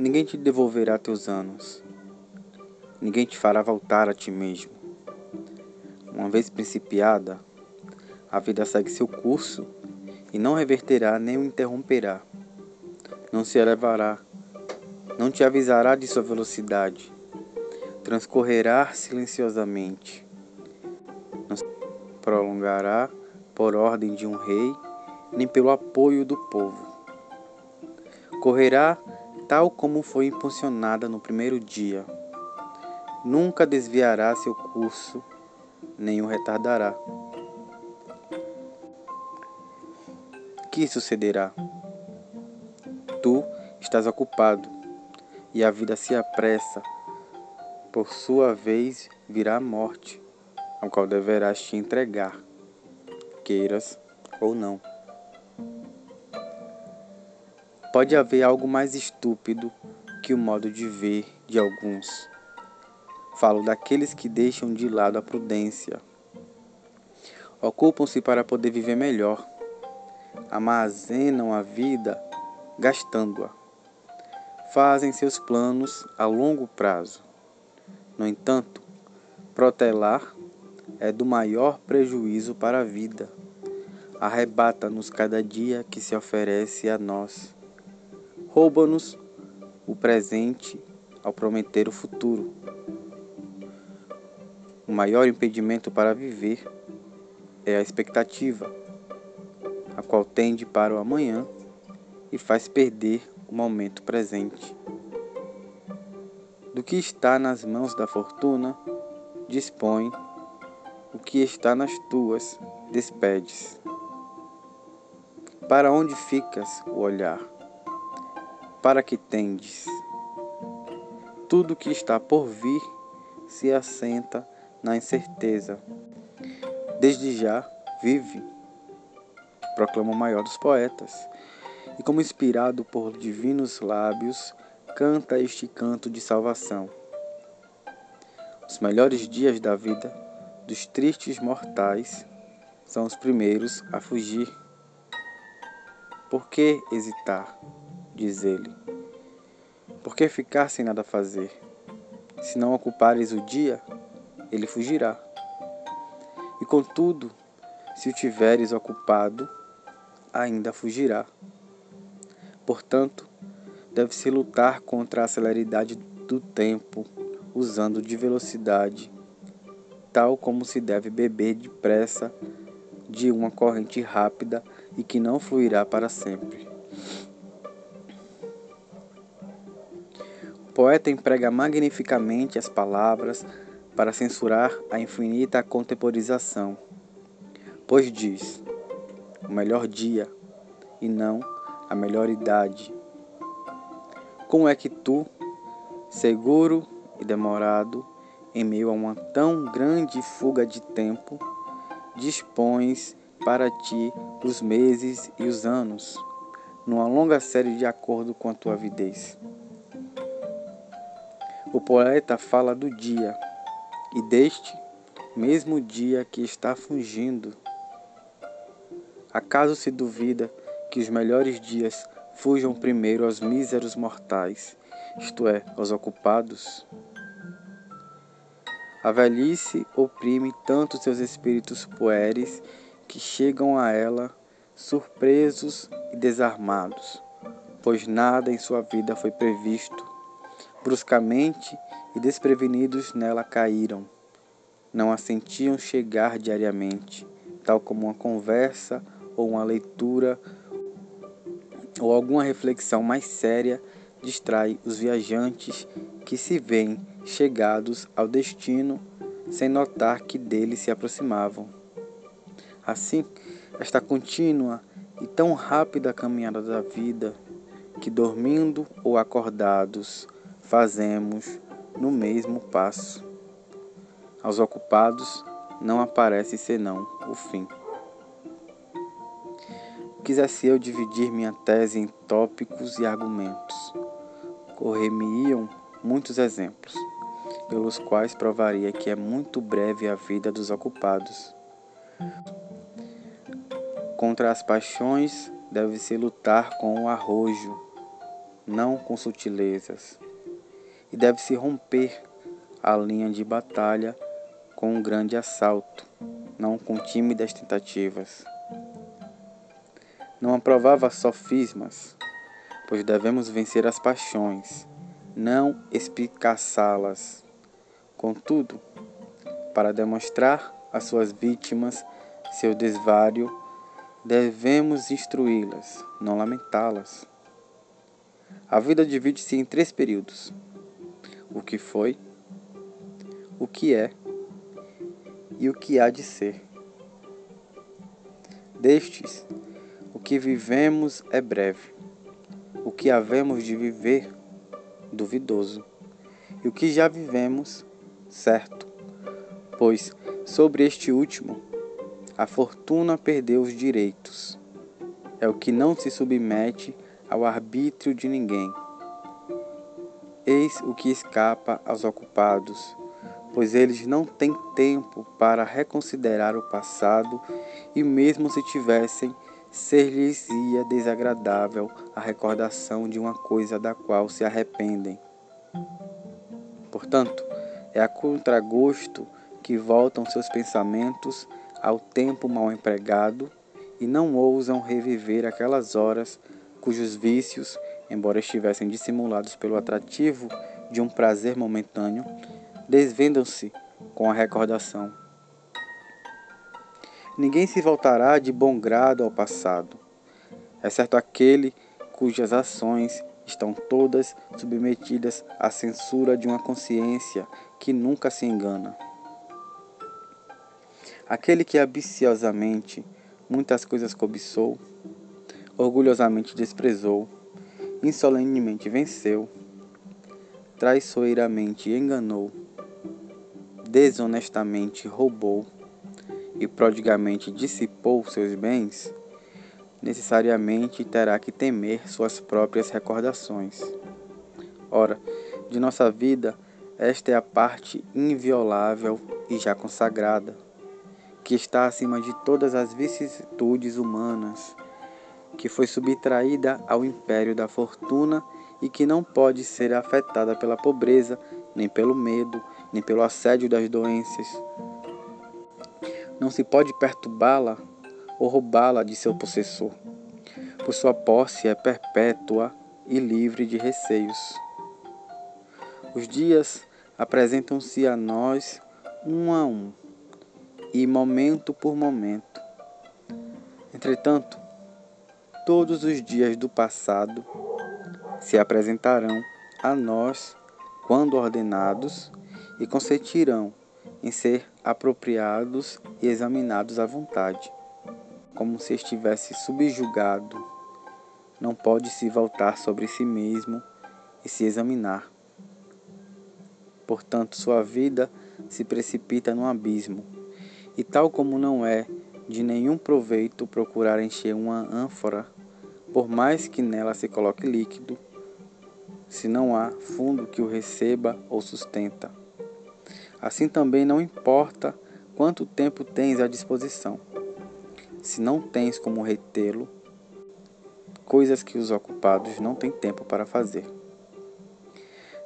Ninguém te devolverá teus anos. Ninguém te fará voltar a ti mesmo. Uma vez principiada, a vida segue seu curso e não reverterá nem o interromperá. Não se elevará, não te avisará de sua velocidade. Transcorrerá silenciosamente. Não se prolongará por ordem de um rei, nem pelo apoio do povo. Correrá tal como foi impulsionada no primeiro dia. Nunca desviará seu curso, nem o retardará. Que sucederá? Tu estás ocupado e a vida se apressa. Por sua vez virá a morte, ao qual deverás te entregar, queiras ou não. Pode haver algo mais estúpido que o modo de ver de alguns. Falo daqueles que deixam de lado a prudência. Ocupam-se para poder viver melhor. Armazenam a vida gastando-a. Fazem seus planos a longo prazo. No entanto, protelar é do maior prejuízo para a vida. Arrebata-nos cada dia que se oferece a nós rouba-nos o presente ao prometer o futuro. O maior impedimento para viver é a expectativa, a qual tende para o amanhã e faz perder o momento presente. Do que está nas mãos da fortuna, dispõe, o que está nas tuas, despedes. Para onde ficas o olhar? Para que tendes. Tudo que está por vir se assenta na incerteza. Desde já vive, proclama o maior dos poetas, e como inspirado por divinos lábios, canta este canto de salvação. Os melhores dias da vida dos tristes mortais são os primeiros a fugir. Por que hesitar? Diz ele. Por que ficar sem nada fazer? Se não ocupares o dia, ele fugirá. E contudo, se o tiveres ocupado, ainda fugirá. Portanto, deve-se lutar contra a celeridade do tempo, usando de velocidade, tal como se deve beber depressa de uma corrente rápida e que não fluirá para sempre. Poeta emprega magnificamente as palavras para censurar a infinita contemporização, pois diz: o melhor dia e não a melhor idade. Como é que tu, seguro e demorado, em meio a uma tão grande fuga de tempo, dispões para ti os meses e os anos, numa longa série de acordo com a tua avidez? O poeta fala do dia e deste mesmo dia que está fugindo. Acaso se duvida que os melhores dias fujam primeiro aos míseros mortais, isto é, aos ocupados? A velhice oprime tanto seus espíritos puéreis que chegam a ela surpresos e desarmados, pois nada em sua vida foi previsto Bruscamente e desprevenidos nela caíram. Não a sentiam chegar diariamente, tal como uma conversa ou uma leitura ou alguma reflexão mais séria distrai os viajantes que se veem chegados ao destino sem notar que dele se aproximavam. Assim, esta contínua e tão rápida caminhada da vida, que dormindo ou acordados, fazemos no mesmo passo. Aos ocupados não aparece senão o fim. Quisesse eu dividir minha tese em tópicos e argumentos, correr-me-iam muitos exemplos, pelos quais provaria que é muito breve a vida dos ocupados. Contra as paixões deve-se lutar com o arrojo não com sutilezas. E deve-se romper a linha de batalha com um grande assalto, não com tímidas tentativas. Não aprovava sofismas, pois devemos vencer as paixões, não espicaçá-las. Contudo, para demonstrar às suas vítimas seu desvário, devemos instruí-las, não lamentá-las. A vida divide-se em três períodos: o que foi, o que é e o que há de ser. Destes, o que vivemos é breve, o que havemos de viver, duvidoso, e o que já vivemos, certo, pois sobre este último a fortuna perdeu os direitos. É o que não se submete ao arbítrio de ninguém. Eis o que escapa aos ocupados pois eles não têm tempo para reconsiderar o passado e, mesmo se tivessem, ser-lhes-ia desagradável a recordação de uma coisa da qual se arrependem. Portanto, é a contragosto que voltam seus pensamentos ao tempo mal empregado e não ousam reviver aquelas horas cujos vícios, embora estivessem dissimulados pelo atrativo de um prazer momentâneo, desvendam-se com a recordação. Ninguém se voltará de bom grado ao passado, exceto aquele cujas ações estão todas submetidas à censura de uma consciência que nunca se engana. Aquele que ambiciosamente muitas coisas cobiçou, orgulhosamente desprezou, insolenemente venceu, traiçoeiramente enganou, desonestamente roubou e prodigamente dissipou seus bens, necessariamente terá que temer suas próprias recordações. Ora, de nossa vida, esta é a parte inviolável e já consagrada, que está acima de todas as vicissitudes humanas, que foi subtraída ao império da fortuna e que não pode ser afetada pela pobreza, nem pelo medo, nem pelo assédio das doenças. Não se pode perturbá-la ou roubá-la de seu possessor, pois sua posse é perpétua e livre de receios. Os dias apresentam-se a nós um a um e momento por momento. Entretanto, todos os dias do passado se apresentarão a nós quando ordenados e consentirão em ser apropriados e examinados à vontade, como se estivesse subjugado. Não pode se voltar sobre si mesmo e se examinar. Portanto, sua vida se precipita no abismo, e tal como não é de nenhum proveito procurar encher uma ânfora, por mais que nela se coloque líquido, se não há fundo que o receba ou sustenta. Assim também não importa quanto tempo tens à disposição. Se não tens como retê-lo, coisas que os ocupados não têm tempo para fazer.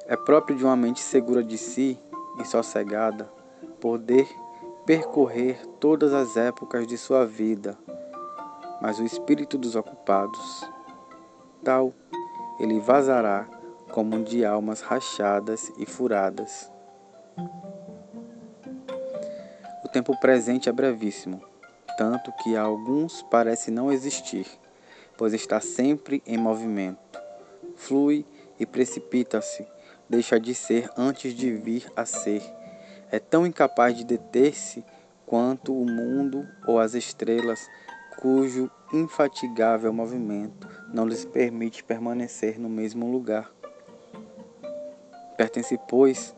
É próprio de uma mente segura de si e sossegada poder percorrer todas as épocas de sua vida, mas o espírito dos ocupados, tal, ele vazará como de almas rachadas e furadas tempo presente é brevíssimo, tanto que a alguns parece não existir, pois está sempre em movimento. Flui e precipita-se, deixa de ser antes de vir a ser. É tão incapaz de deter-se quanto o mundo ou as estrelas, cujo infatigável movimento não lhes permite permanecer no mesmo lugar. Pertence, pois,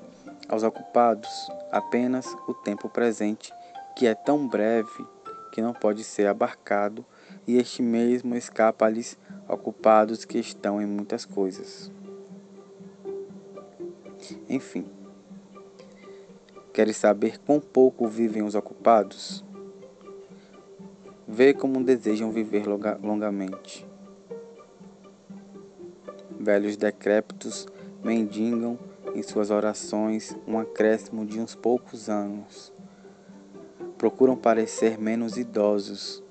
aos ocupados apenas o tempo presente, que é tão breve que não pode ser abarcado, e este mesmo escapa-lhes ocupados que estão em muitas coisas. Enfim, queres saber quão pouco vivem os ocupados? Vê como desejam viver longamente. Velhos decrépitos mendigam em suas orações um acréscimo de uns poucos anos. Procuram parecer menos idosos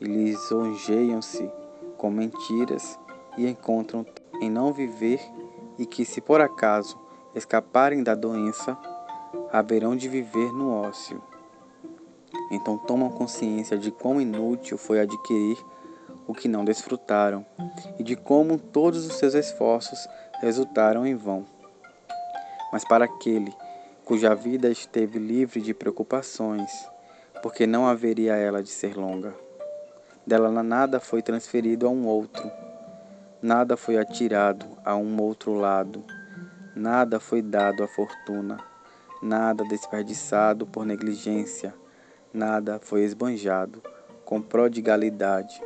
e lisonjeiam-se com mentiras e encontram em não viver e que, se por acaso escaparem da doença, haverão de viver no ócio. Então tomam consciência de quão inútil foi adquirir o que não desfrutaram e de como todos os seus esforços resultaram em vão. Mas para aquele cuja vida esteve livre de preocupações, porque não haveria ela de ser longa. Dela nada foi transferido a um outro, nada foi atirado a um outro lado, nada foi dado à fortuna, nada desperdiçado por negligência, nada foi esbanjado com prodigalidade,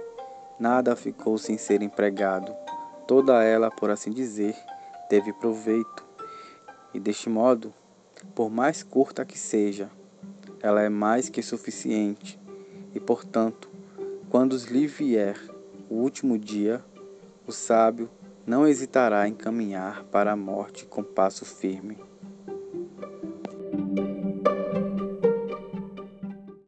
nada ficou sem ser empregado, toda ela, por assim dizer, teve proveito, e deste modo, por mais curta que seja, ela é mais que suficiente, e portanto, quando lhe vier o último dia, o sábio não hesitará em caminhar para a morte com passo firme.